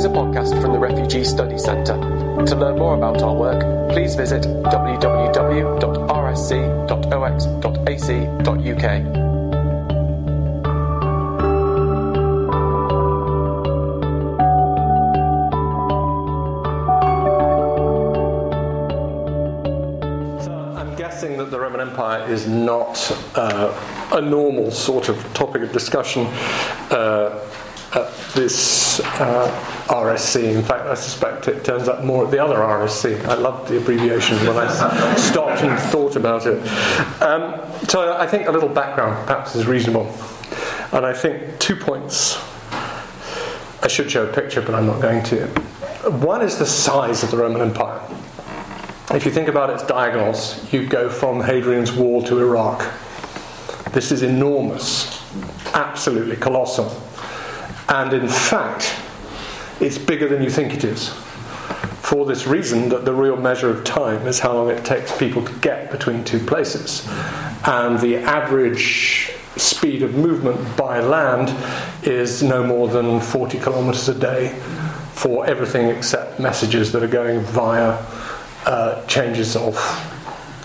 is a podcast from the Refugee Study Centre. To learn more about our work, please visit www.rsc.ox.ac.uk. So I'm guessing that the Roman Empire is not uh, a normal sort of topic of discussion uh, this uh, RSC. In fact, I suspect it turns up more at the other RSC. I loved the abbreviation when I stopped and thought about it. Um, so I think a little background perhaps is reasonable. And I think two points. I should show a picture, but I'm not going to. One is the size of the Roman Empire. If you think about its diagonals, you go from Hadrian's Wall to Iraq. This is enormous, absolutely colossal. And in fact, it's bigger than you think it is. For this reason, that the real measure of time is how long it takes people to get between two places. And the average speed of movement by land is no more than 40 kilometers a day for everything except messages that are going via uh, changes of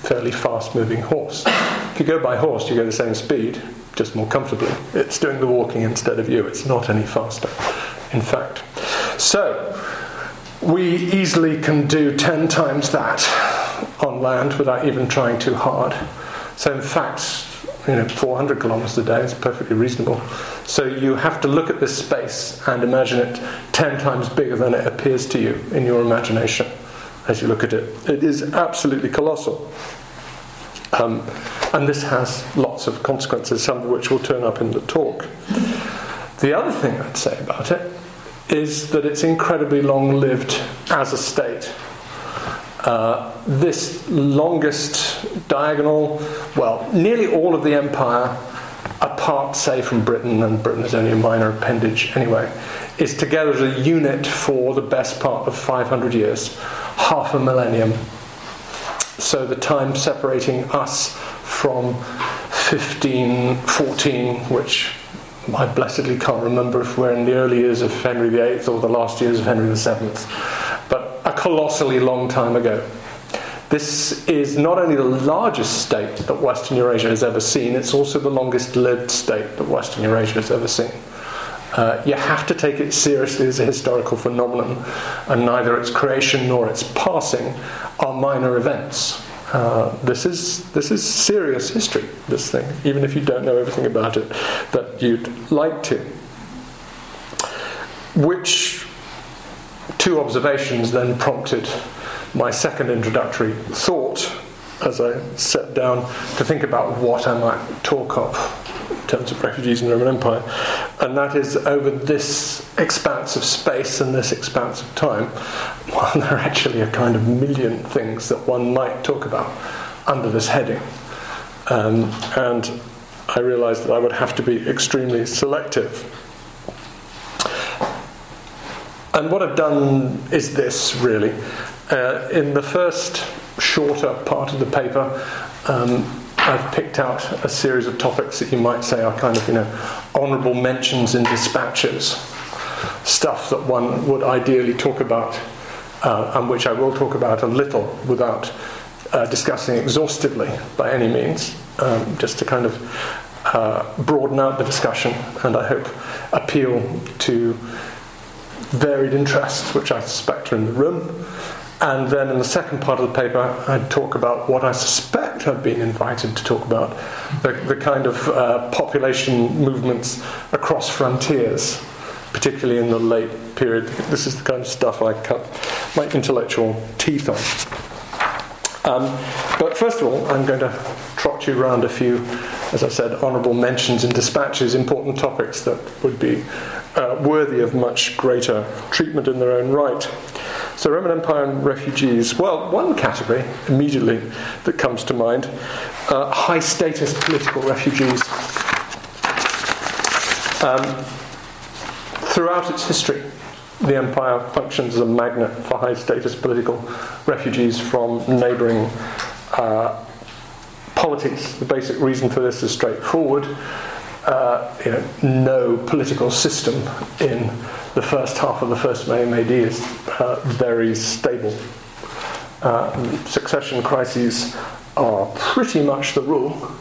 fairly fast moving horse. If you go by horse, you go the same speed, just more comfortably. It's doing the walking instead of you, it's not any faster, in fact. So, we easily can do 10 times that on land without even trying too hard. So, in fact, you know, 400 kilometers a day is perfectly reasonable. So, you have to look at this space and imagine it 10 times bigger than it appears to you in your imagination as you look at it. It is absolutely colossal. Um, and this has lots of consequences, some of which will turn up in the talk. The other thing I'd say about it is that it's incredibly long lived as a state. Uh, this longest diagonal, well, nearly all of the empire, apart, say, from Britain, and Britain is only a minor appendage anyway, is together as a unit for the best part of 500 years, half a millennium. So the time separating us from 1514, which I blessedly can't remember if we're in the early years of Henry VIII or the last years of Henry VII, but a colossally long time ago. This is not only the largest state that Western Eurasia has ever seen, it's also the longest lived state that Western Eurasia has ever seen. Uh, you have to take it seriously as a historical phenomenon, and neither its creation nor its passing are minor events. Uh, this is this is serious history. This thing, even if you don't know everything about it, that you'd like to. Which two observations then prompted my second introductory thought as I sat down to think about what I might talk of in terms of refugees in the Roman Empire, and that is over this expanse of space and this expanse of time, well, there are actually a kind of million things that one might talk about under this heading. Um, and I realized that I would have to be extremely selective. And what I've done is this really. Uh, in the first shorter part of the paper, um, I've picked out a series of topics that you might say are kind of, you know, honourable mentions in dispatches, stuff that one would ideally talk about, uh, and which I will talk about a little without uh, discussing exhaustively by any means, um, just to kind of uh, broaden out the discussion and I hope appeal to varied interests, which I suspect are in the room. And then in the second part of the paper, I'd talk about what I suspect I've been invited to talk about the, the kind of uh, population movements across frontiers, particularly in the late period. This is the kind of stuff I cut my intellectual teeth on. Um, but first of all, I'm going to trot you around a few, as I said, honourable mentions and dispatches, important topics that would be uh, worthy of much greater treatment in their own right. So, Roman Empire and refugees. Well, one category immediately that comes to mind uh, high status political refugees. Um, throughout its history, the empire functions as a magnet for high status political refugees from neighbouring uh, polities. The basic reason for this is straightforward. Uh, you know, no political system in the first half of the first millennium AD is uh, very stable. Uh, succession crises are pretty much the rule.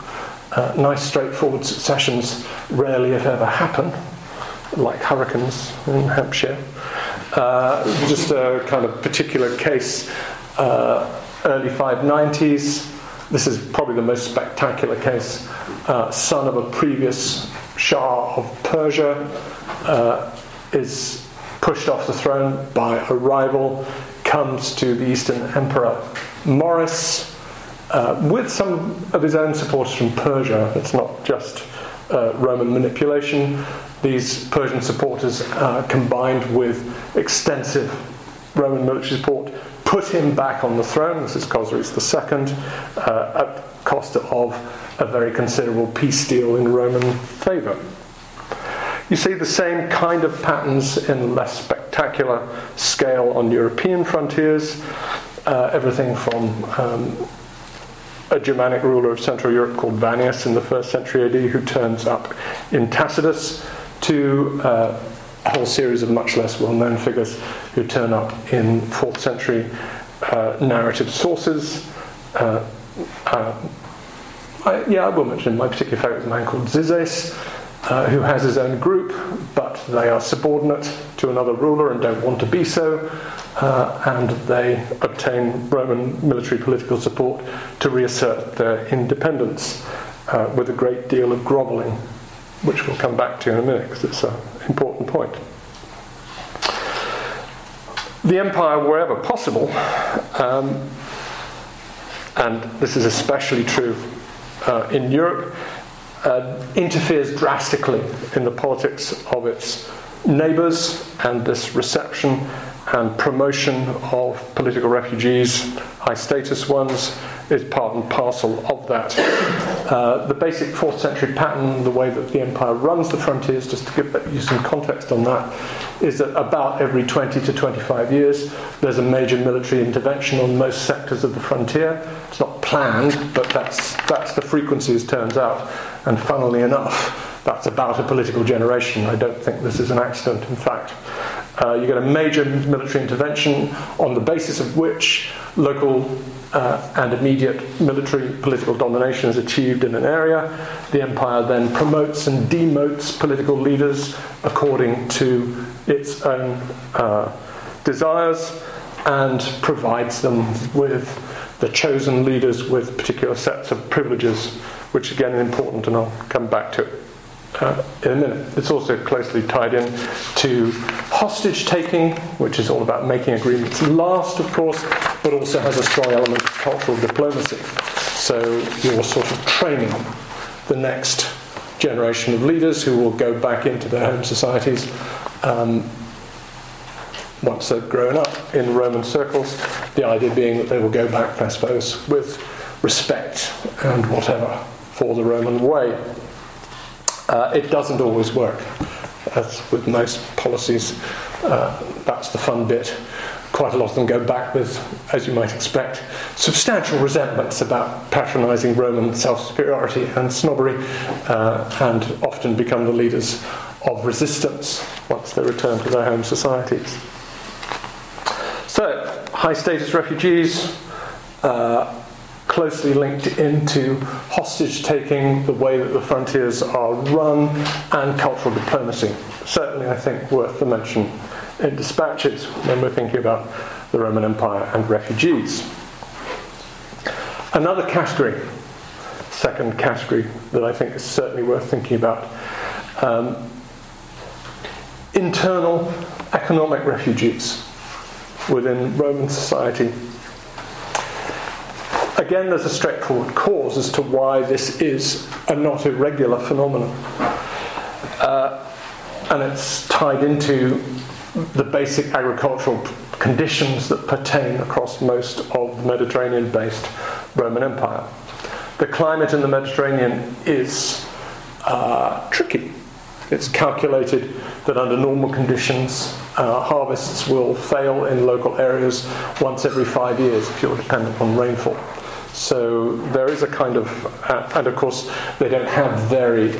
Uh, nice, straightforward successions rarely, if ever, happen, like hurricanes in Hampshire. Uh, just a kind of particular case, uh, early 590s. This is probably the most spectacular case. Uh, son of a previous Shah of Persia uh, is pushed off the throne by a rival, comes to the Eastern Emperor Maurice uh, with some of his own supporters from Persia. It's not just uh, Roman manipulation. These Persian supporters, uh, combined with extensive Roman military support, put him back on the throne. This is Khosroes II, uh, at cost of a very considerable peace deal in Roman favour. You see the same kind of patterns in less spectacular scale on European frontiers. Uh, everything from um, a Germanic ruler of Central Europe called Vannius in the first century AD, who turns up in Tacitus, to uh, a whole series of much less well known figures who turn up in 4th century uh, narrative sources. Uh, uh, I, yeah, I will mention my particular favourite is a man called Zizes, uh, who has his own group, but they are subordinate to another ruler and don't want to be so uh, and they obtain Roman military political support to reassert their independence uh, with a great deal of grovelling, which we'll come back to in a minute because it's an important point. The empire, wherever possible, um, and this is especially true uh, in Europe, uh, interferes drastically in the politics of its neighbours, and this reception and promotion of political refugees, high status ones, is part and parcel of that. Uh, the basic 4th century pattern, the way that the empire runs the frontiers, just to give you some context on that, is that about every 20 to 25 years there's a major military intervention on most sectors of the frontier. It's not planned, but that's, that's the frequency as turns out. And funnily enough, that's about a political generation. I don't think this is an accident, in fact. Uh, you get a major military intervention on the basis of which local uh, and immediate military political domination is achieved in an area. The empire then promotes and demotes political leaders according to its own uh, desires and provides them with the chosen leaders with particular sets of privileges, which again is important, and I'll come back to it uh, in a minute. It's also closely tied in to hostage taking, which is all about making agreements last, of course, but also has a strong element of cultural diplomacy. So you're sort of training the next generation of leaders who will go back into their home societies um, once they've grown up in Roman circles. The idea being that they will go back, I suppose, with respect and whatever for the Roman way. Uh, it doesn't always work. As with most policies, uh, that's the fun bit. Quite a lot of them go back with, as you might expect, substantial resentments about patronising Roman self superiority and snobbery, uh, and often become the leaders of resistance once they return to their home societies. So, high status refugees, uh, closely linked into hostage taking, the way that the frontiers are run, and cultural diplomacy. Certainly, I think, worth the mention in dispatches when we're thinking about the Roman Empire and refugees. Another category, second category, that I think is certainly worth thinking about um, internal economic refugees within Roman society Again, there's a straightforward cause as to why this is a not irregular phenomenon. Uh, and it's tied into the basic agricultural conditions that pertain across most of the Mediterranean based Roman Empire. The climate in the Mediterranean is uh, tricky. It's calculated that under normal conditions, uh, harvests will fail in local areas once every five years if you're dependent on rainfall. So there is a kind of, uh, and of course, they don't have very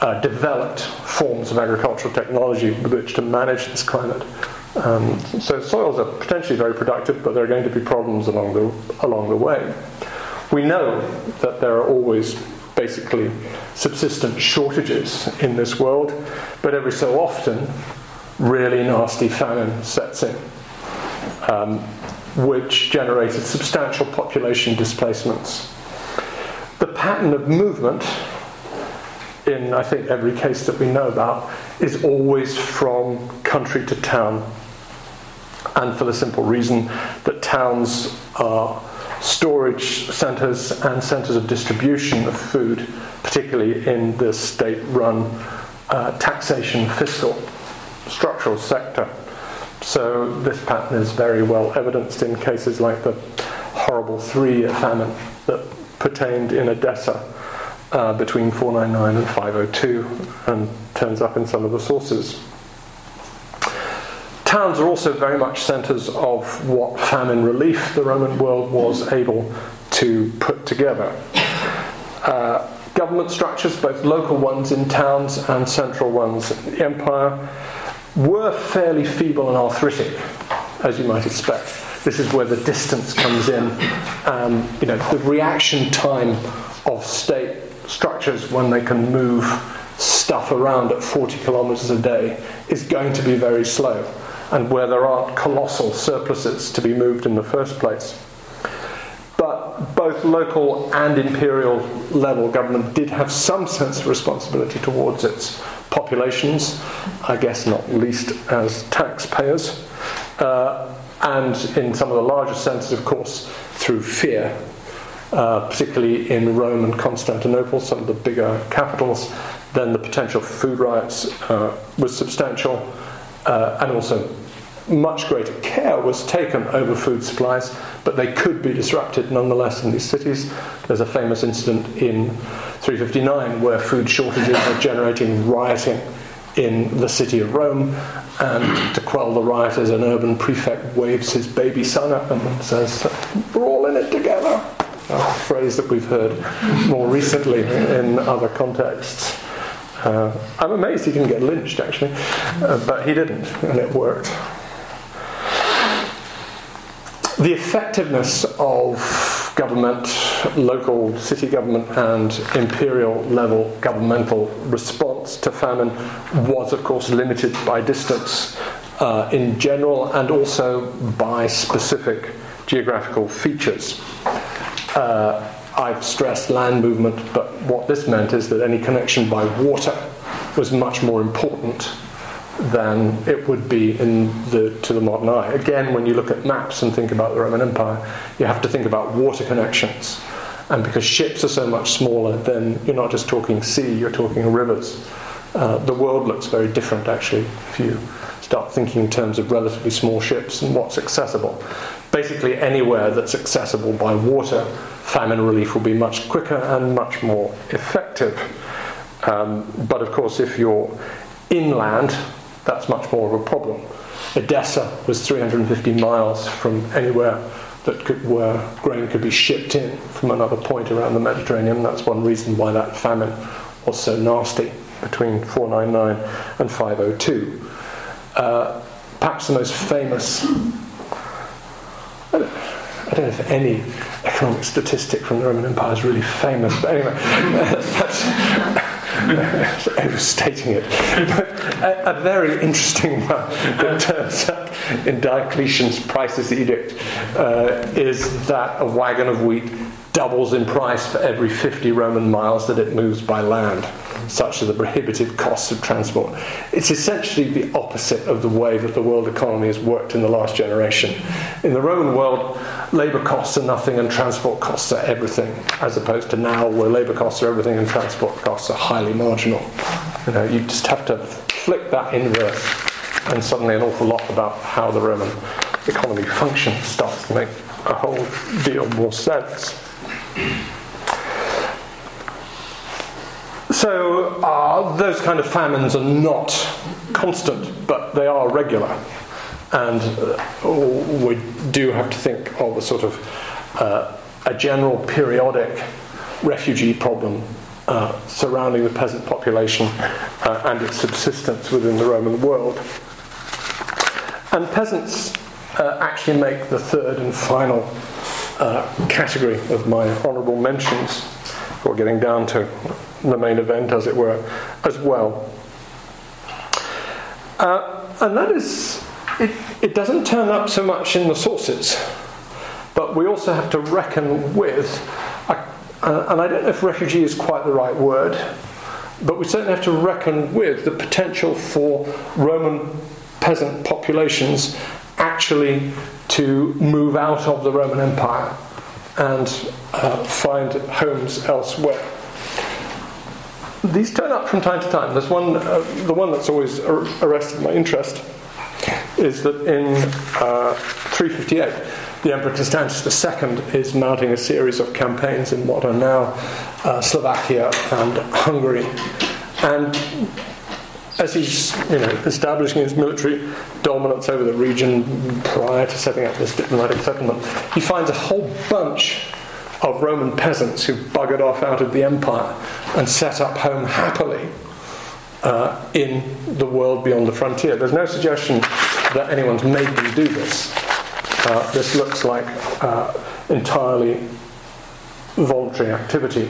uh, developed forms of agricultural technology with which to manage this climate. Um, so soils are potentially very productive, but there are going to be problems along the, along the way. We know that there are always basically subsistent shortages in this world, but every so often, really nasty famine sets in, um, which generated substantial population displacements. The pattern of movement, in I think every case that we know about, is always from country to town, and for the simple reason that towns are storage centres and centres of distribution of food, particularly in the state run uh, taxation fiscal structural sector. So this pattern is very well evidenced in cases like the horrible three year famine that pertained in Edessa uh, between 499 and 502 and turns up in some of the sources. Towns are also very much centres of what famine relief the Roman world was able to put together. Uh, government structures, both local ones in towns and central ones in the empire, were fairly feeble and arthritic, as you might expect. This is where the distance comes in. Um, you know, the reaction time of state structures when they can move stuff around at 40 kilometres a day is going to be very slow and where there aren't colossal surpluses to be moved in the first place. But both local and imperial level government did have some sense of responsibility towards its populations, I guess not least as taxpayers, uh, and in some of the larger centres, of course, through fear. Uh, particularly in Rome and Constantinople, some of the bigger capitals, then the potential for food riots uh, was substantial, uh, and also much greater care was taken over food supplies, but they could be disrupted nonetheless in these cities. There's a famous incident in 359 where food shortages are generating rioting in the city of Rome, and to quell the rioters, an urban prefect waves his baby son up and says, We're all in it together. A phrase that we've heard more recently in other contexts. Uh, I'm amazed he didn't get lynched actually, uh, but he didn't, and it worked the effectiveness of government, local city government, and imperial level governmental response to famine was, of course, limited by distance uh, in general and also by specific geographical features. Uh, I've stressed land movement, but what this meant is that any connection by water was much more important than it would be in the, to the modern eye. Again, when you look at maps and think about the Roman Empire, you have to think about water connections. And because ships are so much smaller, then you're not just talking sea, you're talking rivers. Uh, the world looks very different, actually, if you start thinking in terms of relatively small ships and what's accessible. Basically, anywhere that's accessible by water, famine relief will be much quicker and much more effective. Um, but of course, if you're inland, that's much more of a problem. Edessa was 350 miles from anywhere that could, where grain could be shipped in from another point around the Mediterranean. That's one reason why that famine was so nasty between 499 and 502. Uh, perhaps the most famous, I don't, I don't, know if any economic statistic from the Roman Empire is really famous, but anyway, that's overstating it. But a, a, very interesting one that turns up in Diocletian's Prices Edict uh, is that a wagon of wheat doubles in price for every 50 Roman miles that it moves by land. Such are the prohibitive costs of transport. It's essentially the opposite of the way that the world economy has worked in the last generation. In the Roman world, labour costs are nothing and transport costs are everything, as opposed to now where labour costs are everything and transport costs are highly marginal. You know, you just have to flick that inverse, and suddenly an awful lot about how the Roman economy functions starts to make a whole deal more sense. So, uh, those kind of famines are not constant, but they are regular. And uh, we do have to think of a sort of uh, a general periodic refugee problem uh, surrounding the peasant population uh, and its subsistence within the Roman world. And peasants uh, actually make the third and final uh, category of my honourable mentions. We're getting down to the main event, as it were, as well. Uh, and that is, it, it doesn't turn up so much in the sources, but we also have to reckon with, uh, and I don't know if refugee is quite the right word, but we certainly have to reckon with the potential for Roman peasant populations actually to move out of the Roman Empire and uh, find homes elsewhere. These turn up from time to time. There's one, uh, the one that's always ar- arrested my interest is that in uh, 358, the Emperor Constantius II is mounting a series of campaigns in what are now uh, Slovakia and Hungary. And as he's you know, establishing his military dominance over the region prior to setting up this diplomatic settlement, he finds a whole bunch of Roman peasants who buggered off out of the empire and set up home happily uh, in the world beyond the frontier. There's no suggestion that anyone's made them do this. Uh, this looks like uh, entirely voluntary activity.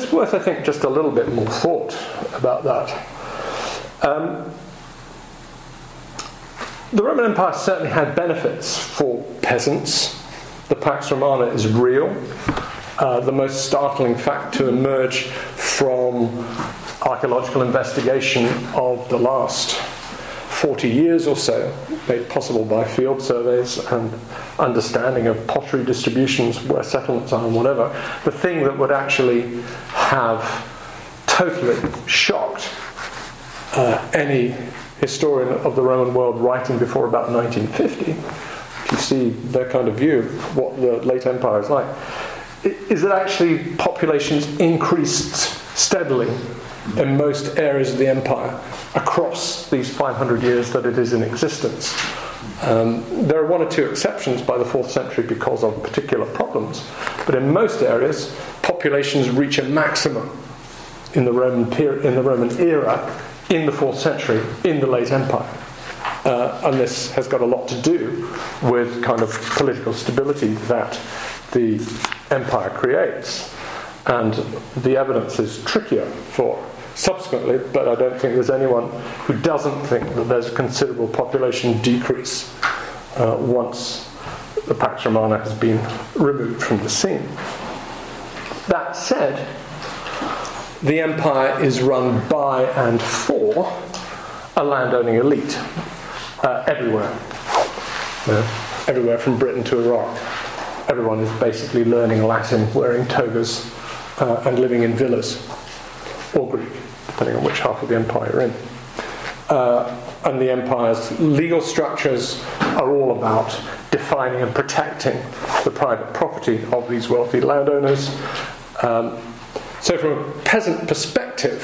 It's worth, I think, just a little bit more thought about that. Um, the Roman Empire certainly had benefits for peasants. The Pax Romana is real. Uh, the most startling fact to emerge from archaeological investigation of the last 40 years or so, made possible by field surveys and understanding of pottery distributions, where settlements are, and whatever, the thing that would actually have totally shocked uh, any historian of the Roman world writing before about 1950, if you see their kind of view of what the late empire is like, is that actually populations increased steadily in most areas of the empire across these 500 years that it is in existence. Um, there are one or two exceptions by the fourth century because of particular problems, but in most areas, populations reach a maximum in the Roman, per- in the Roman era in the fourth century in the late empire. Uh, and this has got a lot to do with kind of political stability that the empire creates. And the evidence is trickier for subsequently, but I don't think there's anyone who doesn't think that there's a considerable population decrease uh, once the Pax Romana has been removed from the scene. That said, the empire is run by and for a landowning elite uh, everywhere. Uh, everywhere from Britain to Iraq. Everyone is basically learning Latin, wearing togas, uh, and living in villas or Greek depending on which half of the empire you're in. Uh, and the empire's legal structures are all about defining and protecting the private property of these wealthy landowners. Um, so, from a peasant perspective,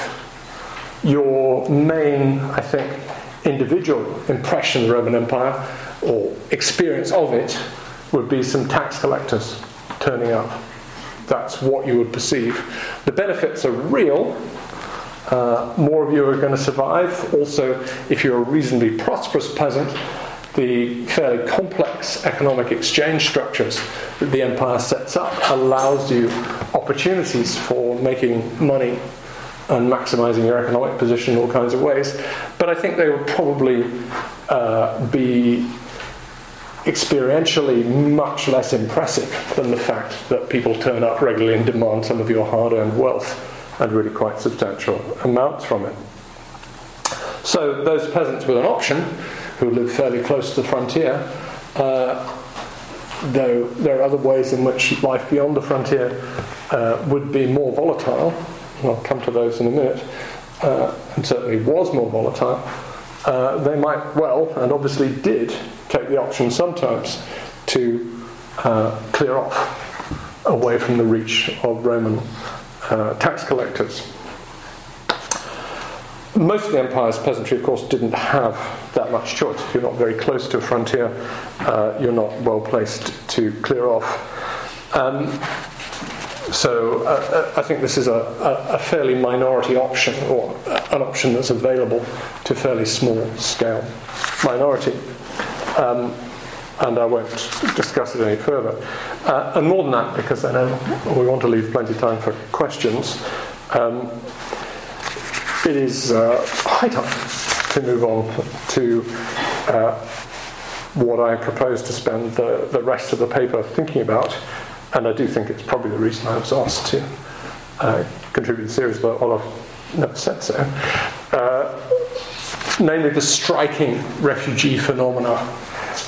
your main, I think, individual impression of the Roman Empire or experience of it would be some tax collectors turning up. That's what you would perceive. The benefits are real, uh, more of you are going to survive. Also, if you're a reasonably prosperous peasant, the fairly complex economic exchange structures that the empire sets up allows you opportunities for making money and maximizing your economic position in all kinds of ways. But I think they would probably uh, be experientially much less impressive than the fact that people turn up regularly and demand some of your hard earned wealth and really quite substantial amounts from it. So, those peasants with an option who live fairly close to the frontier, uh, though there are other ways in which life beyond the frontier uh, would be more volatile, and I'll come to those in a minute, uh, and certainly was more volatile, uh, they might well, and obviously did, take the option sometimes to uh, clear off away from the reach of Roman uh, tax collectors. Most of the empire's peasantry, of course, didn't have that much choice. If you're not very close to a frontier, uh, you're not well placed to clear off. Um, so uh, uh, I think this is a, a, a, fairly minority option, or an option that's available to fairly small scale minority. Um, and I won't discuss it any further. Uh, and more than that, because I know we want to leave plenty of time for questions, um, it is uh, high time to move on to uh, what I propose to spend the, the rest of the paper thinking about. And I do think it's probably the reason I was asked to uh, contribute to the series, but Olaf never said so. Uh, namely, the striking refugee phenomena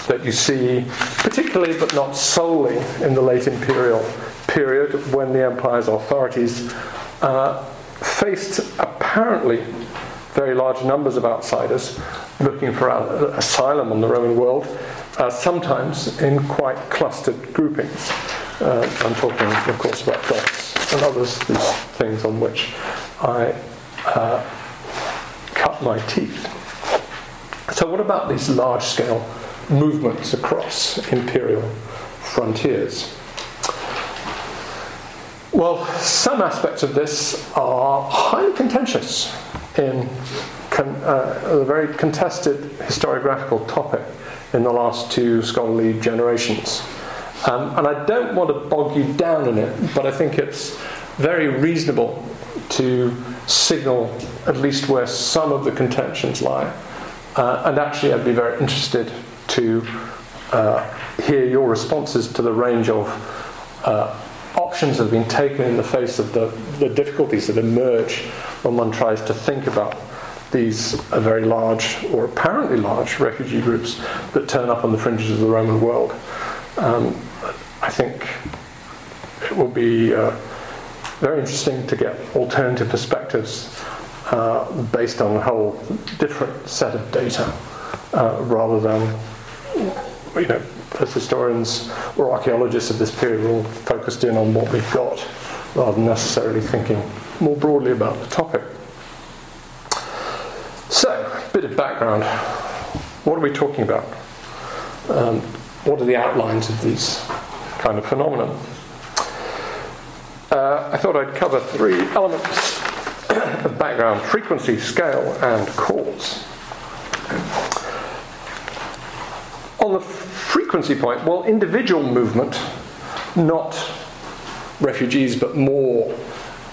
that you see, particularly but not solely, in the late imperial period when the empire's authorities uh, faced apparently very large numbers of outsiders looking for asylum on the Roman world, uh, sometimes in quite clustered groupings. Uh, I'm talking, of course, about Goths and others, these things on which I uh, cut my teeth. So, what about these large scale movements across imperial frontiers. Well, some aspects of this are highly contentious in con- uh, a very contested historiographical topic in the last two scholarly generations. Um, and I don't want to bog you down in it, but I think it's very reasonable to signal at least where some of the contentions lie. Uh, and actually, I'd be very interested to uh, hear your responses to the range of uh, options that have been taken in the face of the, the difficulties that emerge when one tries to think about these uh, very large or apparently large refugee groups that turn up on the fringes of the Roman world. Um, I think it will be uh, very interesting to get alternative perspectives uh, based on a whole different set of data uh, rather than you know, as historians or archaeologists of this period, we're all focused in on what we've got rather than necessarily thinking more broadly about the topic. So, a bit of background. What are we talking about? Um, what are the outlines of these kind of phenomena? Uh, I thought I'd cover three elements of background frequency, scale, and cause. On the frequency point, well, individual movement, not refugees, but more,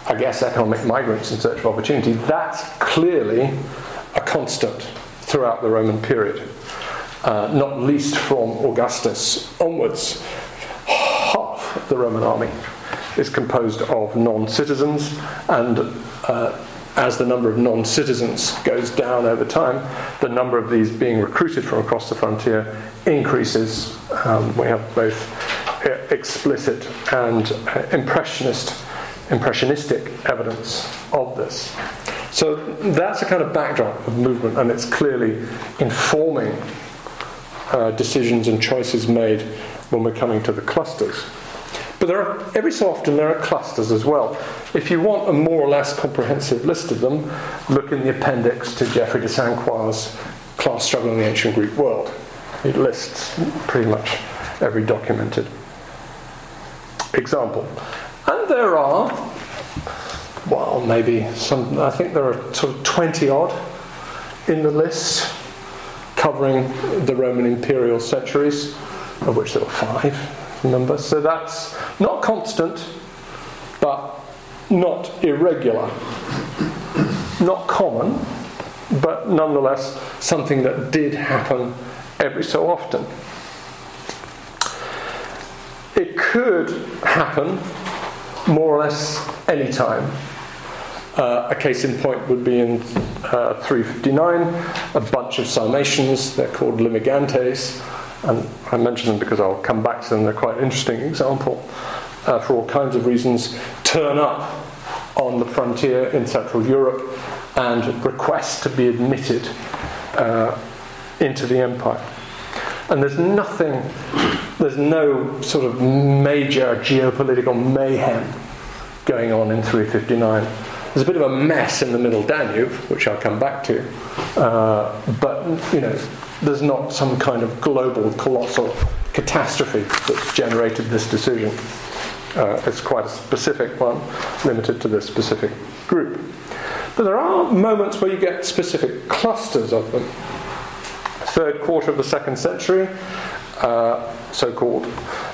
I guess, economic migrants in search of opportunity, that's clearly a constant throughout the Roman period, uh, not least from Augustus onwards. Half the Roman army is composed of non citizens, and uh, as the number of non citizens goes down over time, the number of these being recruited from across the frontier increases. Um, we have both explicit and uh, impressionist, impressionistic evidence of this. So that's a kind of backdrop of movement, and it's clearly informing uh, decisions and choices made when we're coming to the clusters. But there are, every so often there are clusters as well. If you want a more or less comprehensive list of them, look in the appendix to Geoffrey de Saint Croix's Class Struggle in the Ancient Greek World. It lists pretty much every documented example. And there are, well, maybe some, I think there are sort of 20 odd in the list covering the Roman imperial centuries, of which there were five, remember. So that's not constant, but not irregular. Not common, but nonetheless something that did happen every so often. It could happen more or less any time. Uh, a case in point would be in uh, 359, a bunch of Sarmatians, they're called Limigantes, and I mention them because I'll come back to them, they're quite an interesting example uh, for all kinds of reasons, turn up on the frontier in Central Europe and request to be admitted uh, into the empire. And there's nothing, there's no sort of major geopolitical mayhem going on in 359. There's a bit of a mess in the middle Danube, which I'll come back to, uh, but you know, there's not some kind of global, colossal catastrophe that's generated this decision. Uh, it's quite a specific one, limited to this specific group. But there are moments where you get specific clusters of them. Third quarter of the second century, uh, so called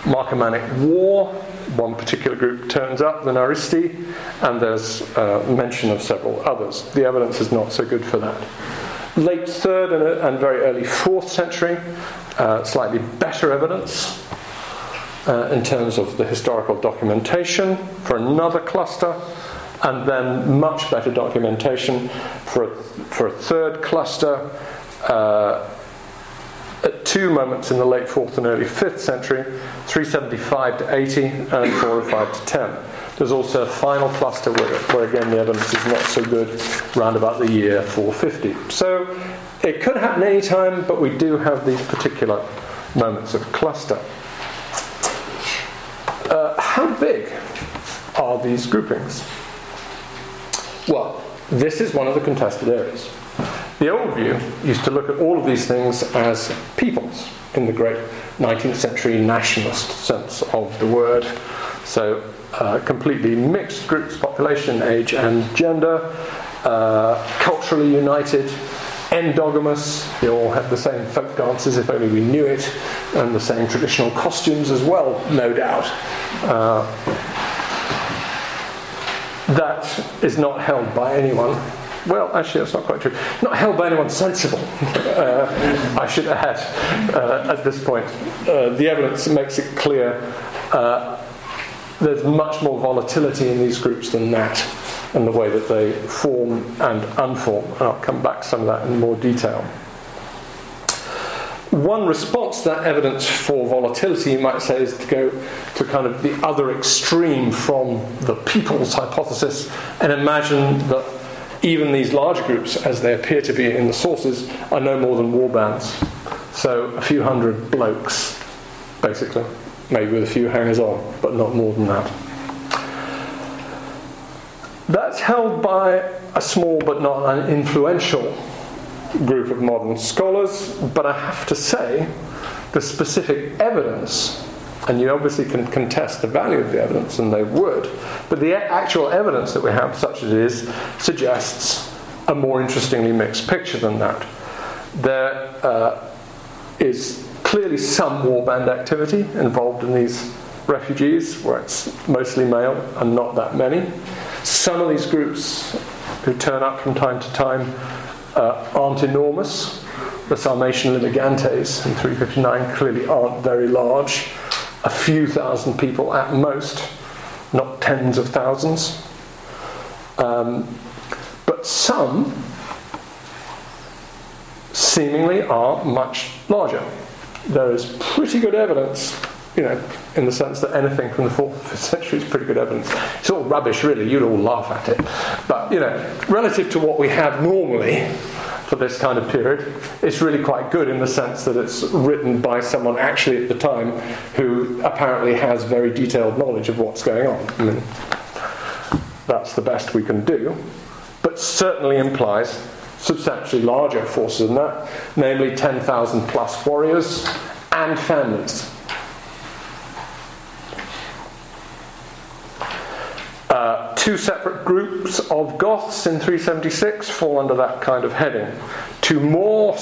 Marcomannic War, one particular group turns up, the Naristi, and there's uh, mention of several others. The evidence is not so good for that. Late third and, and very early fourth century, uh, slightly better evidence uh, in terms of the historical documentation for another cluster, and then much better documentation for a, for a third cluster. Uh, at two moments in the late 4th and early 5th century 375 to 80 and 405 to 10. There's also a final cluster where, where again the evidence is not so good, round about the year 450. So it could happen any time, but we do have these particular moments of cluster. Uh, how big are these groupings? Well, this is one of the contested areas. The old view used to look at all of these things as peoples in the great 19th century nationalist sense of the word. So, uh, completely mixed groups, population, age, and gender, uh, culturally united, endogamous. They all had the same folk dances, if only we knew it, and the same traditional costumes as well, no doubt. Uh, that is not held by anyone well, actually, that's not quite true. Not held by anyone sensible, uh, I should add, uh, at this point. Uh, the evidence makes it clear uh, there's much more volatility in these groups than that, and the way that they form and unform. And I'll come back to some of that in more detail. One response to that evidence for volatility, you might say, is to go to kind of the other extreme from the people's hypothesis and imagine that even these larger groups, as they appear to be in the sources, are no more than war bands. So a few hundred blokes, basically, maybe with a few hangers on, but not more than that. That's held by a small but not an influential group of modern scholars, but I have to say, the specific evidence and you obviously can contest the value of the evidence, and they would. But the actual evidence that we have, such as it is, suggests a more interestingly mixed picture than that. There uh, is clearly some warband activity involved in these refugees, where it's mostly male and not that many. Some of these groups who turn up from time to time uh, aren't enormous. The Sarmatian Limigantes in 359 clearly aren't very large a few thousand people at most, not tens of thousands. Um, but some seemingly are much larger. There is pretty good evidence, you know, in the sense that anything from the 4th, 5th century is pretty good evidence. It's all rubbish, really, you'd all laugh at it. But, you know, relative to what we have normally, for this kind of period, it's really quite good in the sense that it's written by someone actually at the time who apparently has very detailed knowledge of what's going on. I mean, that's the best we can do, but certainly implies substantially larger forces than that, namely 10,000 plus warriors and families. Uh, two separate groups of Goths in 376 fall under that kind of heading. Two more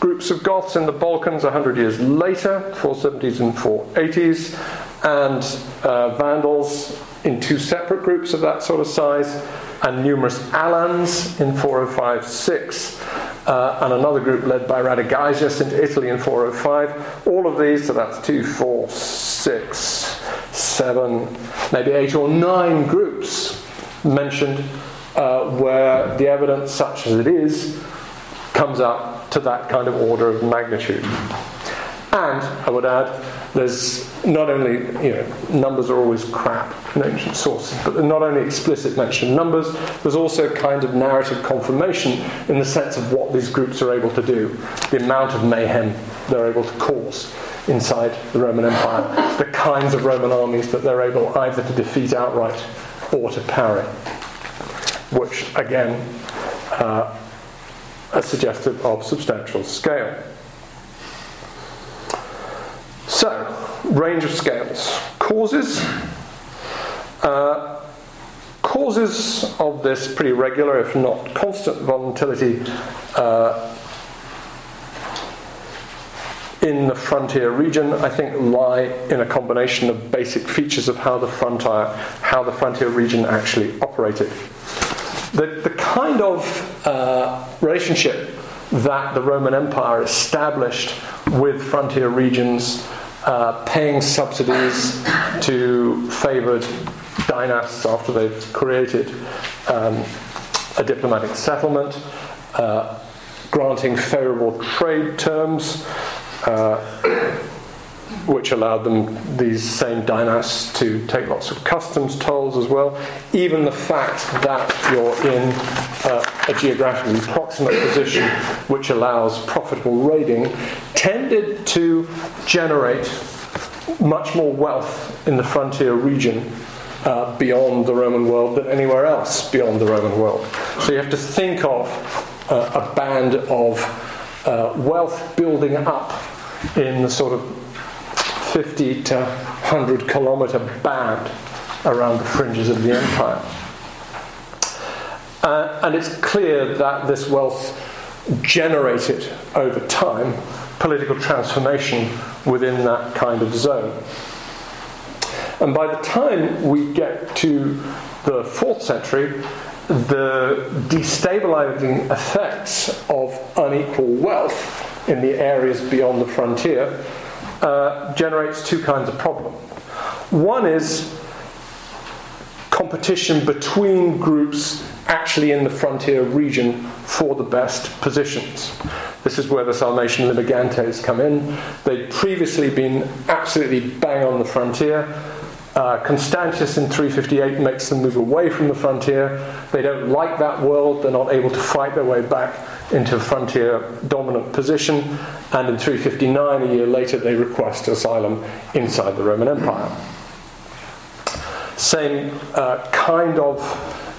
groups of Goths in the Balkans 100 years later, 470s and 480s, and uh, Vandals in two separate groups of that sort of size, and numerous Alans in 405 6, uh, and another group led by Radagaisus into Italy in 405. All of these, so that's 2, 4, 6, seven, maybe eight or nine groups mentioned uh, where the evidence, such as it is, comes up to that kind of order of magnitude. And I would add, there's not only, you know, numbers are always crap in ancient sources, but not only explicit mention of numbers, there's also a kind of narrative confirmation in the sense of what these groups are able to do, the amount of mayhem they're able to cause inside the Roman Empire, the kinds of Roman armies that they're able either to defeat outright or to parry, which again uh, are suggestive of substantial scale. So, range of scales. Causes Uh, causes of this pretty regular, if not constant, volatility uh, in the frontier region, I think, lie in a combination of basic features of how the frontier, how the frontier region actually operated. The, the kind of uh, relationship that the Roman Empire established with frontier regions, uh, paying subsidies to favoured dynasts after they've created um, a diplomatic settlement, uh, granting favourable trade terms, uh, which allowed them, these same dynasts, to take lots of customs tolls as well. Even the fact that you're in uh, a geographically proximate position, which allows profitable raiding, tended to generate much more wealth in the frontier region uh, beyond the Roman world than anywhere else beyond the Roman world. So you have to think of uh, a band of uh, wealth building up in the sort of 50 to 100 kilometer band around the fringes of the empire. Uh, and it's clear that this wealth generated over time political transformation within that kind of zone. And by the time we get to the fourth century, the destabilizing effects of unequal wealth in the areas beyond the frontier uh, generates two kinds of problem. One is competition between groups actually in the frontier region for the best positions. This is where the Sarmatian limigantes come in. They'd previously been absolutely bang on the frontier. Uh, Constantius in 358 makes them move away from the frontier. They don't like that world, they're not able to fight their way back into a frontier dominant position, and in 359, a year later, they request asylum inside the Roman Empire. Same uh, kind of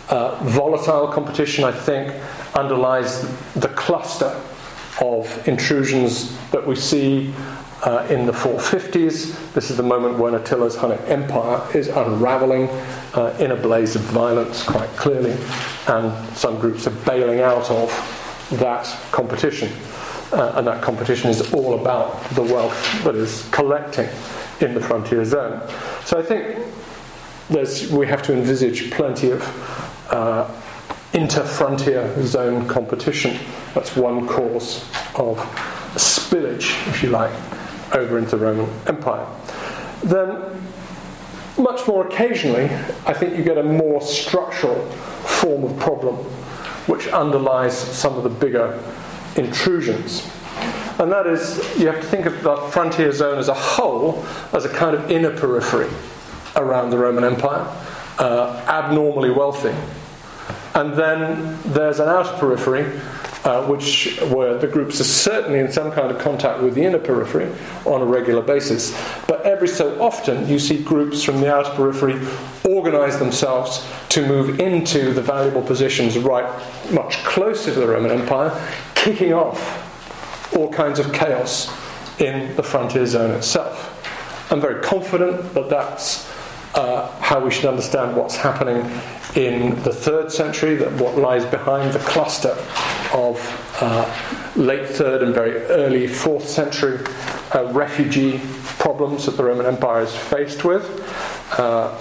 uh, volatile competition, I think, underlies the cluster of intrusions that we see uh, in the 450s. This is the moment when Attila's Hunnic Empire is unraveling uh, in a blaze of violence, quite clearly, and some groups are bailing out of that competition. Uh, and that competition is all about the wealth that is collecting in the frontier zone. So I think we have to envisage plenty of uh, inter-frontier zone competition. That's one cause of spillage, if you like, over into the Roman Empire. Then, much more occasionally, I think you get a more structural form of problem which underlies some of the bigger intrusions. And that is, you have to think of the frontier zone as a whole as a kind of inner periphery around the Roman Empire, uh, abnormally wealthy. And then there's an outer periphery uh, which where the groups are certainly in some kind of contact with the inner periphery on a regular basis. But every so often, you see groups from the outer periphery organize themselves to move into the valuable positions right much closer to the Roman Empire, kicking off all kinds of chaos in the frontier zone itself. I'm very confident that that's uh, how we should understand what's happening in the third century, that what lies behind the cluster of uh, late third and very early fourth century uh, refugee problems that the Roman Empire is faced with. Uh,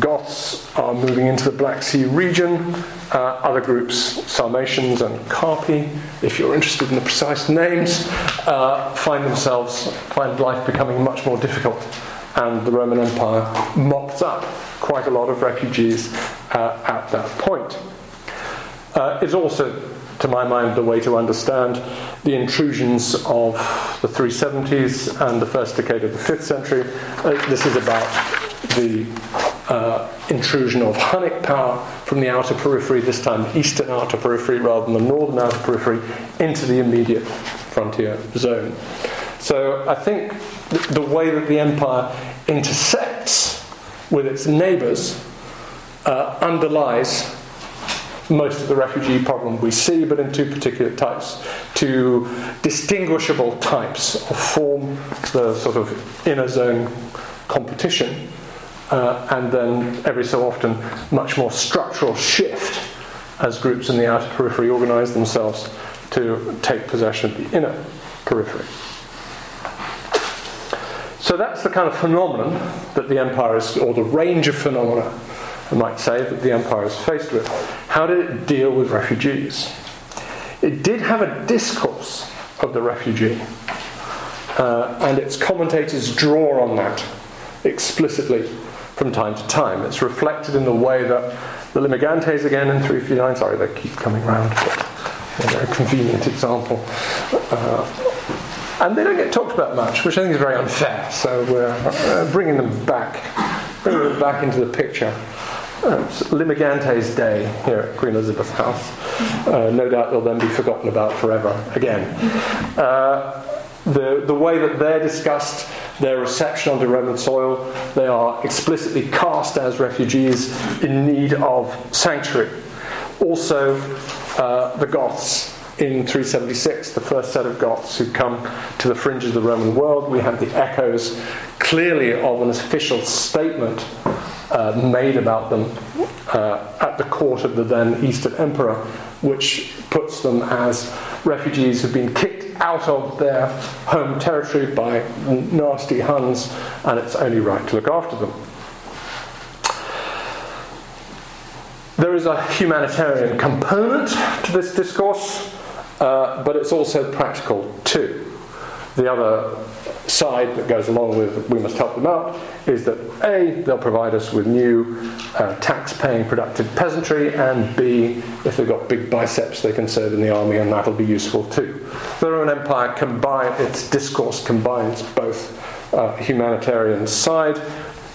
Goths are moving into the Black Sea region. Uh, other groups, Sarmatians and Carpi, if you're interested in the precise names, uh, find themselves, find life becoming much more difficult. And the Roman Empire mops up quite a lot of refugees uh, at that point. Uh, it's also, to my mind, the way to understand the intrusions of the 370s and the first decade of the 5th century. Uh, this is about the uh, intrusion of Hunnic power from the outer periphery, this time eastern outer periphery rather than the northern outer periphery, into the immediate frontier zone. So I think the way that the empire intersects with its neighbours uh, underlies most of the refugee problem we see, but in two particular types, two distinguishable types of form the sort of inner zone competition uh, and then every so often, much more structural shift as groups in the outer periphery organize themselves to take possession of the inner periphery. So that's the kind of phenomenon that the empire is, or the range of phenomena, I might say, that the empire is faced with. How did it deal with refugees? It did have a discourse of the refugee, uh, and its commentators draw on that explicitly from time to time. It's reflected in the way that the Limigantes again in 359, sorry, they keep coming round, but a very convenient example. Uh, and they don't get talked about much, which I think is very unfair. So we're uh, bringing them back, bringing them back into the picture. Uh, Limigante's day here at Queen Elizabeth House. Uh, no doubt they'll then be forgotten about forever again. Uh, the, the way that they're discussed, their reception onto Roman soil, they are explicitly cast as refugees in need of sanctuary. Also, uh, the Goths in 376, the first set of Goths who come to the fringes of the Roman world. We have the echoes clearly of an official statement uh, made about them uh, at the court of the then Eastern Emperor, which puts them as refugees who've been kicked out of their home territory by nasty Huns, and it's only right to look after them. There is a humanitarian component to this discourse. Uh, but it's also practical too. The other side that goes along with we must help them out is that A, they'll provide us with new uh, tax paying productive peasantry, and B, if they've got big biceps, they can serve in the army, and that'll be useful too. The Roman Empire combine, its discourse combines both uh, humanitarian side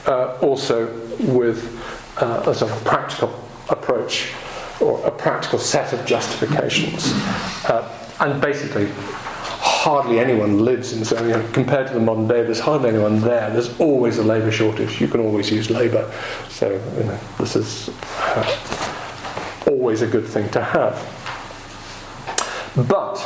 uh, also with uh, a sort of practical approach or a practical set of justifications. Uh, and basically, hardly anyone lives in so you know, compared to the modern day there's hardly anyone there. There's always a labour shortage. You can always use labour so you know, this is uh, always a good thing to have. But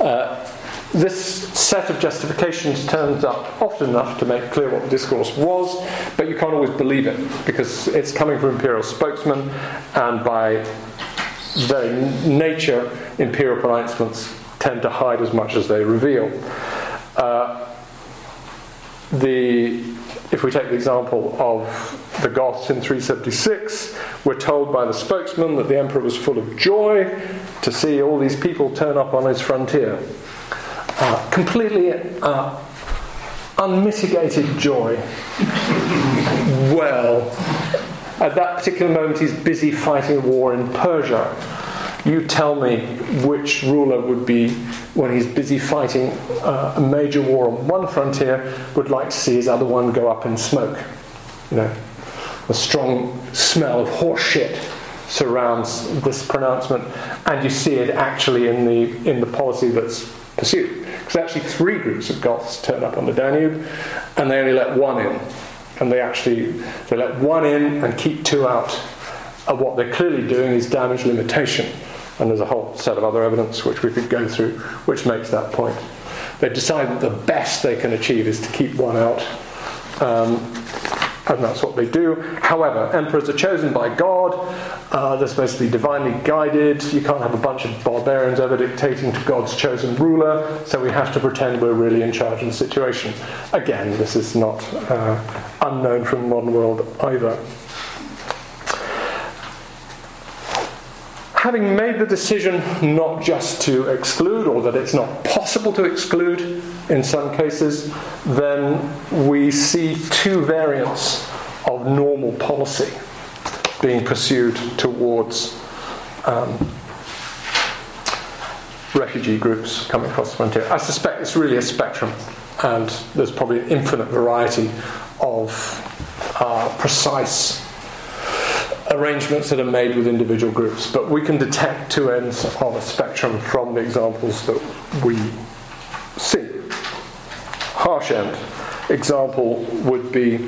uh, this set of justifications turns up often enough to make clear what the discourse was, but you can't always believe it because it's coming from imperial spokesmen, and by very nature, imperial pronouncements tend to hide as much as they reveal. Uh, the, if we take the example of the Goths in 376, we're told by the spokesman that the emperor was full of joy to see all these people turn up on his frontier uh, completely uh, unmitigated joy. well, at that particular moment, he's busy fighting a war in Persia. You tell me which ruler would be, when he's busy fighting uh, a major war on one frontier, would like to see his other one go up in smoke. You know, a strong smell of horse shit surrounds this pronouncement, and you see it actually in the in the policy that's pursued. Because actually, three groups of Goths turn up on the Danube, and they only let one in. And they actually they let one in and keep two out. And what they're clearly doing is damage limitation. And there's a whole set of other evidence which we could go through, which makes that point. They decide that the best they can achieve is to keep one out. Um, and that's what they do. However, emperors are chosen by God, uh, they're supposed to be divinely guided. You can't have a bunch of barbarians ever dictating to God's chosen ruler, so we have to pretend we're really in charge of the situation. Again, this is not uh, unknown from the modern world either. Having made the decision not just to exclude, or that it's not possible to exclude in some cases, then we see two variants of normal policy being pursued towards um, refugee groups coming across the frontier. I suspect it's really a spectrum, and there's probably an infinite variety of uh, precise arrangements that are made with individual groups, but we can detect two ends of a spectrum from the examples that we see. Harsh end example would be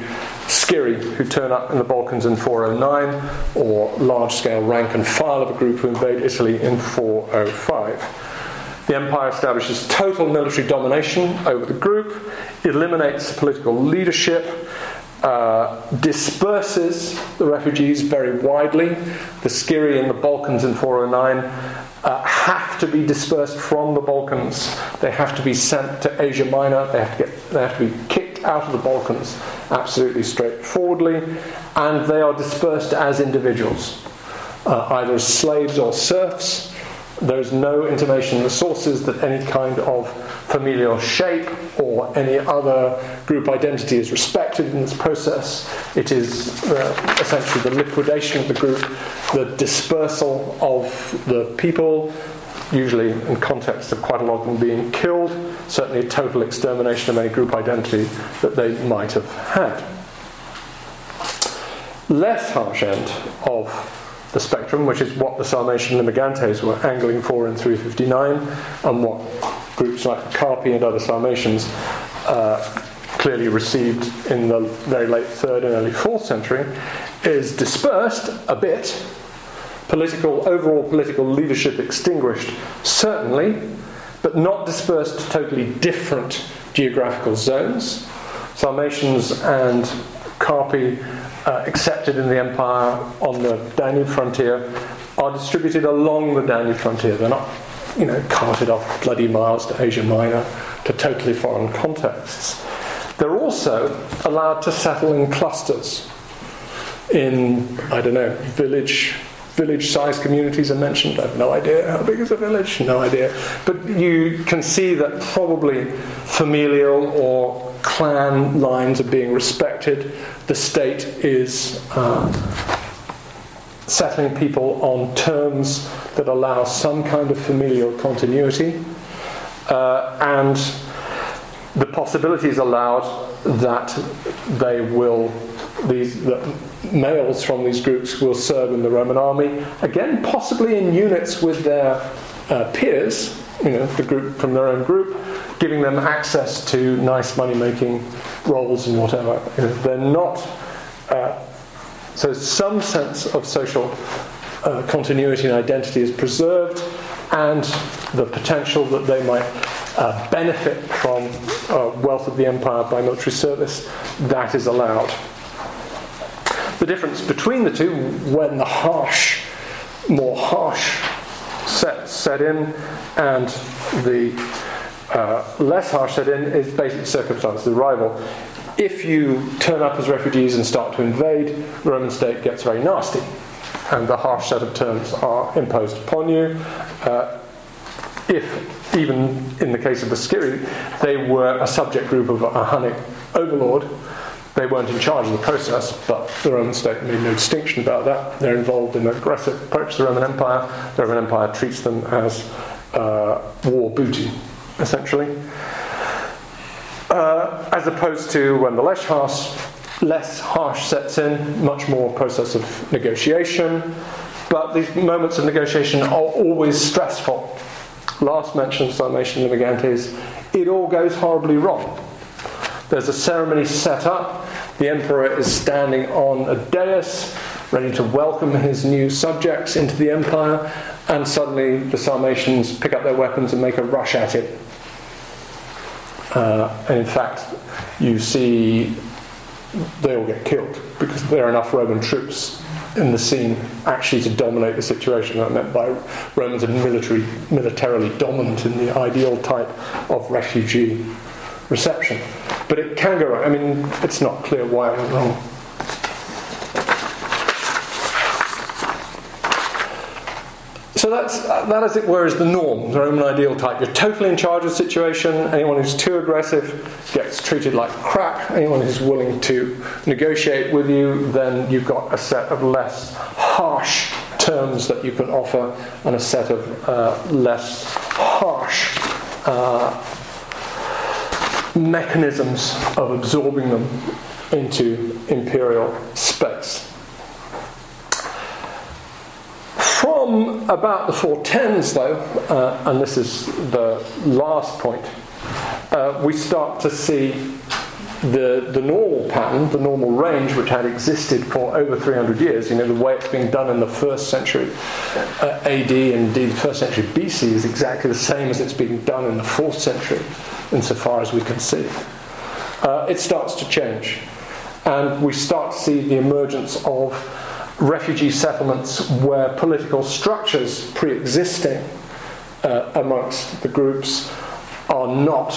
Scyrri, who turn up in the Balkans in 409, or large scale rank and file of a group who invade Italy in 405. The empire establishes total military domination over the group, eliminates political leadership, uh, disperses the refugees very widely. The Scyrri in the Balkans in 409 uh, have to be dispersed from the Balkans. They have to be sent to Asia Minor. They have to, get, they have to be kicked out of the Balkans absolutely straightforwardly. And they are dispersed as individuals, uh, either as slaves or serfs. There's no intimation in the sources that any kind of familial shape or any other group identity is respected in this process. It is uh, essentially the liquidation of the group, the dispersal of the people, usually in context of quite a lot of them being killed, certainly a total extermination of any group identity that they might have had. Less harsh end of the spectrum, which is what the Sarmatian Limigantes were angling for in 359, and what groups like Carpi and other Sarmatians uh, clearly received in the very late 3rd and early 4th century, is dispersed a bit. Political, overall political leadership extinguished, certainly, but not dispersed to totally different geographical zones. Sarmatians and Carpi uh, accepted in the empire on the Danube frontier are distributed along the Danube frontier. They're not, you know, carted off bloody miles to Asia Minor to totally foreign contexts. They're also allowed to settle in clusters in, I don't know, village village sized communities are mentioned. I have no idea how big is a village, no idea. But you can see that probably familial or clan lines are being respected. The state is uh, settling people on terms that allow some kind of familial continuity. Uh, and the possibility is allowed that they will these males from these groups will serve in the Roman army, again, possibly in units with their uh, peers, you know, the group from their own group, giving them access to nice money making roles and whatever. You know, they're not. Uh, so, some sense of social uh, continuity and identity is preserved, and the potential that they might uh, benefit from uh, wealth of the empire by military service, that is allowed. The difference between the two, when the harsh, more harsh set set in, and the uh, less harsh set in, is basic circumstances of arrival. If you turn up as refugees and start to invade, the Roman state gets very nasty, and the harsh set of terms are imposed upon you. Uh, if, even in the case of the Scyrri, they were a subject group of a Hunnic overlord, they weren't in charge of the process, but the Roman state made no distinction about that. They're involved in an aggressive approach to the Roman Empire. The Roman Empire treats them as uh, war booty, essentially. Uh, as opposed to when the less harsh, less harsh sets in, much more process of negotiation. But these moments of negotiation are always stressful. Last mention mentioned Sarmatian Limigantes, it all goes horribly wrong. There's a ceremony set up. The emperor is standing on a dais, ready to welcome his new subjects into the empire, and suddenly the Sarmatians pick up their weapons and make a rush at it. Uh, and in fact, you see they all get killed because there are enough Roman troops in the scene actually to dominate the situation. I meant by Romans are military, militarily dominant in the ideal type of refugee reception. But it can go wrong. I mean, it's not clear why it went wrong. So that's, that, as it were, is the norm, the Roman ideal type. You're totally in charge of the situation. Anyone who's too aggressive gets treated like crap. Anyone who's willing to negotiate with you, then you've got a set of less harsh terms that you can offer and a set of uh, less harsh uh, mechanisms of absorbing them into imperial space. From about the 410s, though, uh, and this is the last point, uh, we start to see the, the normal pattern, the normal range, which had existed for over 300 years, you know, the way it's being done in the first century uh, AD and indeed the first century BC is exactly the same as it's being done in the fourth century insofar as we can see. Uh, it starts to change. and we start to see the emergence of refugee settlements where political structures pre existing uh, amongst the groups are not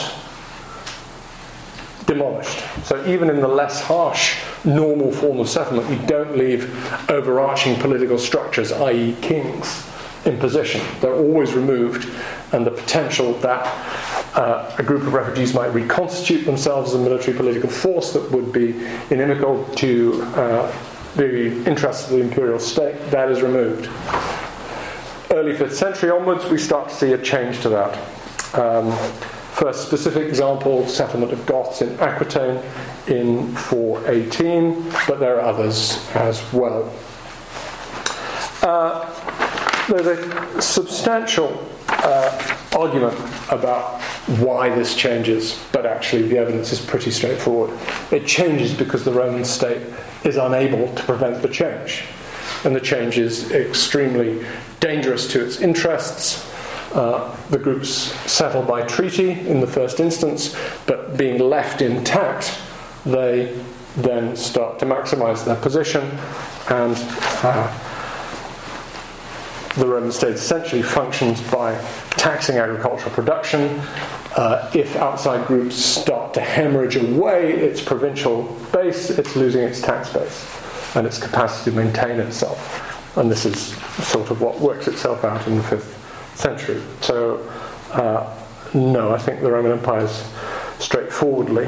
demolished. So, even in the less harsh, normal form of settlement, we don't leave overarching political structures, i.e., kings, in position. They're always removed, and the potential that uh, a group of refugees might reconstitute themselves as a military political force that would be inimical to uh, the interests of the imperial state, that is removed. Early 5th century onwards, we start to see a change to that. Um, first specific example, settlement of Goths in Aquitaine in 418, but there are others as well. Uh, there's a substantial uh, argument about why this changes, but actually the evidence is pretty straightforward. It changes because the Roman state is unable to prevent the change. And the change is extremely dangerous to its interests. Uh, the groups settle by treaty in the first instance, but being left intact, they then start to maximize their position and uh, the Roman state essentially functions by taxing agricultural production. Uh, if outside groups start to hemorrhage away its provincial base, it's losing its tax base and its capacity to maintain itself. And this is sort of what works itself out in the 5th century. So, uh, no, I think the Roman Empire is straightforwardly,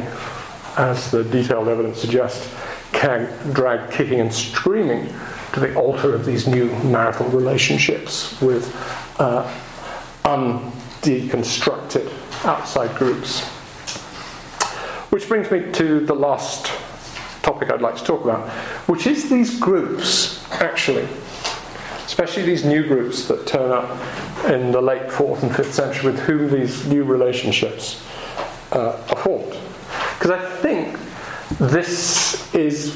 as the detailed evidence suggests, can drag kicking and screaming to the altar of these new marital relationships with uh, undeconstructed outside groups. Which brings me to the last topic I'd like to talk about, which is these groups, actually, especially these new groups that turn up in the late 4th and 5th century with whom these new relationships uh, are formed. Because I think this is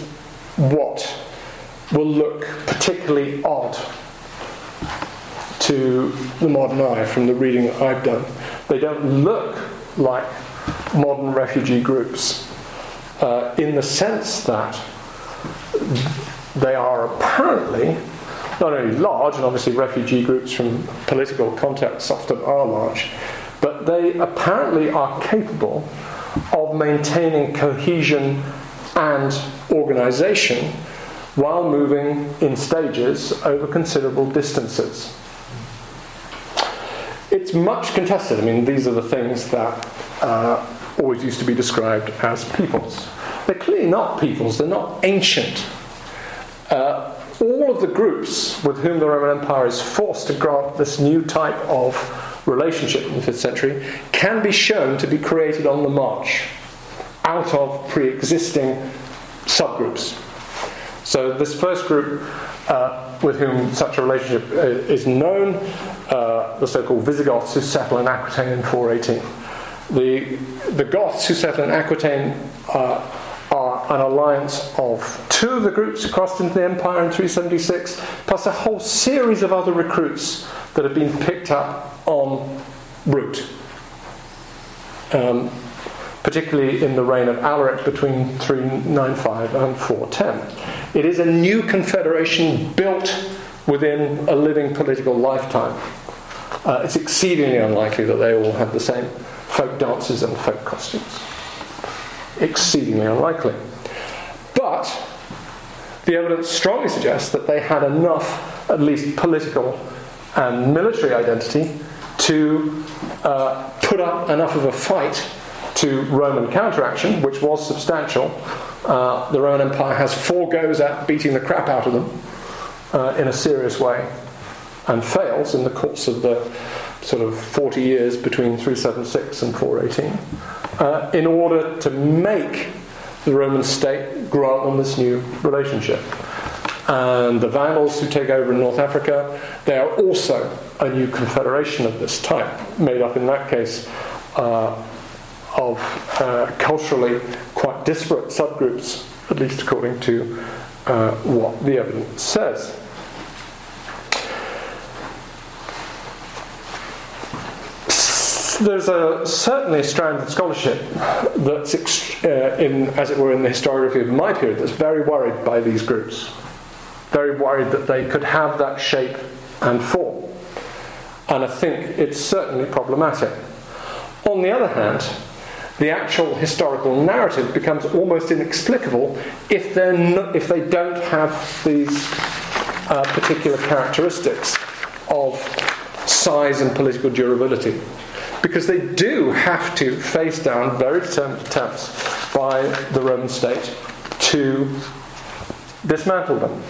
what will look particularly odd to the modern eye from the reading that I've done. They don't look like modern refugee groups uh, in the sense that they are apparently not only large, and obviously refugee groups from political contexts often are large, but they apparently are capable of maintaining cohesion and organization while moving in stages over considerable distances. It's much contested. I mean, these are the things that uh, always used to be described as peoples. They're clearly not peoples, they're not ancient. Uh, all of the groups with whom the Roman Empire is forced to grant this new type of relationship in the 5th century can be shown to be created on the march out of pre existing subgroups. So, this first group uh, with whom such a relationship uh, is known, uh, the so called Visigoths who settle in Aquitaine in 418. The, the Goths who settle in Aquitaine uh, are an alliance of two of the groups who crossed into the empire in 376, plus a whole series of other recruits that have been picked up en route. Um, particularly in the reign of Alaric between 395 and 410. It is a new confederation built within a living political lifetime. Uh, it's exceedingly unlikely that they all had the same folk dances and folk costumes. Exceedingly unlikely. But the evidence strongly suggests that they had enough, at least political and military identity, to uh, put up enough of a fight to Roman counteraction, which was substantial. Uh, the Roman Empire has four goes at beating the crap out of them uh, in a serious way and fails in the course of the sort of 40 years between 376 and 418 uh, in order to make the Roman state grant them this new relationship. And the Vandals who take over in North Africa, they are also a new confederation of this type, made up in that case uh, of uh, culturally quite disparate subgroups, at least according to uh, what the evidence says. there's a certainly a strand of scholarship that's uh, in, as it were, in the historiography of my period that's very worried by these groups, very worried that they could have that shape and form, and I think it's certainly problematic. On the other hand, the actual historical narrative becomes almost inexplicable if, they're not, if they don't have these uh, particular characteristics of size and political durability. Because they do have to face down very determined attempts by the Roman state to dismantle them.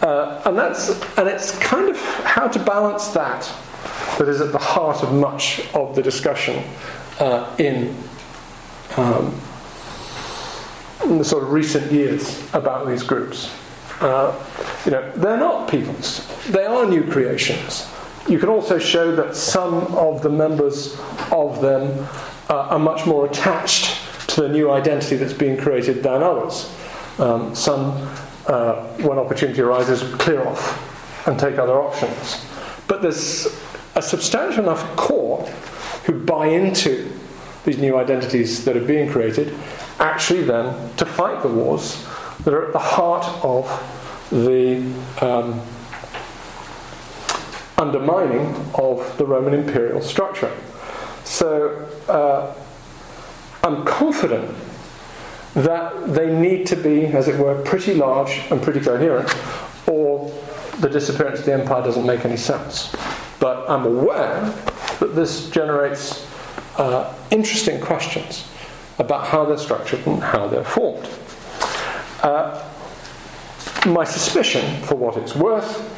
Uh, and that's and it's kind of how to balance that that is at the heart of much of the discussion uh, in, um, in the sort of recent years about these groups. Uh, you know, they're not peoples; they are new creations. You can also show that some of the members of them uh, are much more attached to the new identity that's being created than others. Um, some, uh, when opportunity arises, clear off and take other options. But there's a substantial enough core who buy into these new identities that are being created, actually then to fight the wars that are at the heart of the um, undermining of the Roman imperial structure. So uh, I'm confident that they need to be, as it were, pretty large and pretty coherent, or the disappearance of the empire doesn't make any sense. But I'm aware that this generates uh, interesting questions about how they're structured and how they're formed. Uh, my suspicion, for what it's worth,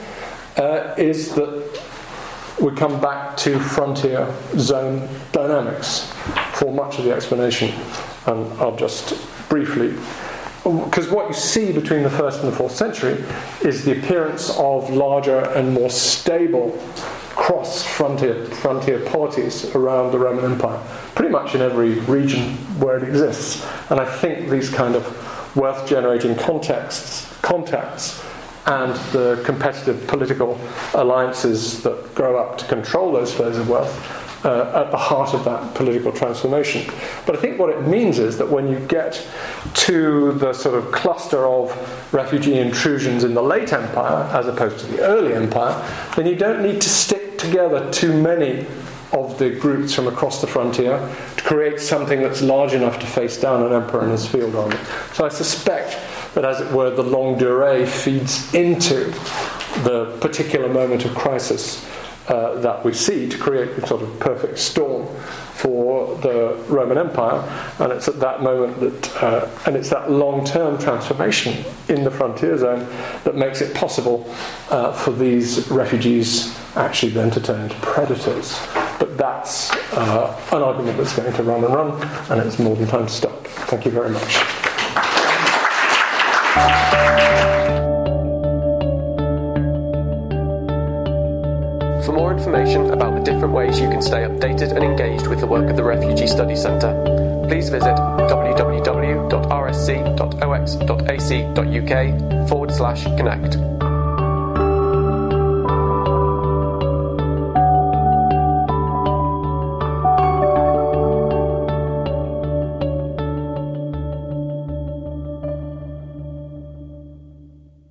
uh, is that we come back to frontier zone dynamics for much of the explanation, and I'll just briefly because what you see between the first and the fourth century is the appearance of larger and more stable cross frontier frontier polities around the Roman Empire, pretty much in every region where it exists. And I think these kind of wealth generating contexts contacts and the competitive political alliances that grow up to control those flows of wealth uh, at the heart of that political transformation. But I think what it means is that when you get to the sort of cluster of refugee intrusions in the late empire, as opposed to the early empire, then you don't need to stick together too many of the groups from across the frontier to create something that's large enough to face down an emperor and his field army. So I suspect that, as it were, the longue durée feeds into the particular moment of crisis uh, that we see to create the sort of perfect storm for the Roman Empire, and it's at that moment that, uh, and it's that long-term transformation in the frontier zone that makes it possible uh, for these refugees actually then to turn into predators. But that's uh, an argument that's going to run and run, and it's more than time to stop. Thank you very much. For more information about the different ways you can stay updated and engaged with the work of the Refugee Study Centre, please visit www.rsc.ox.ac.uk forward slash connect.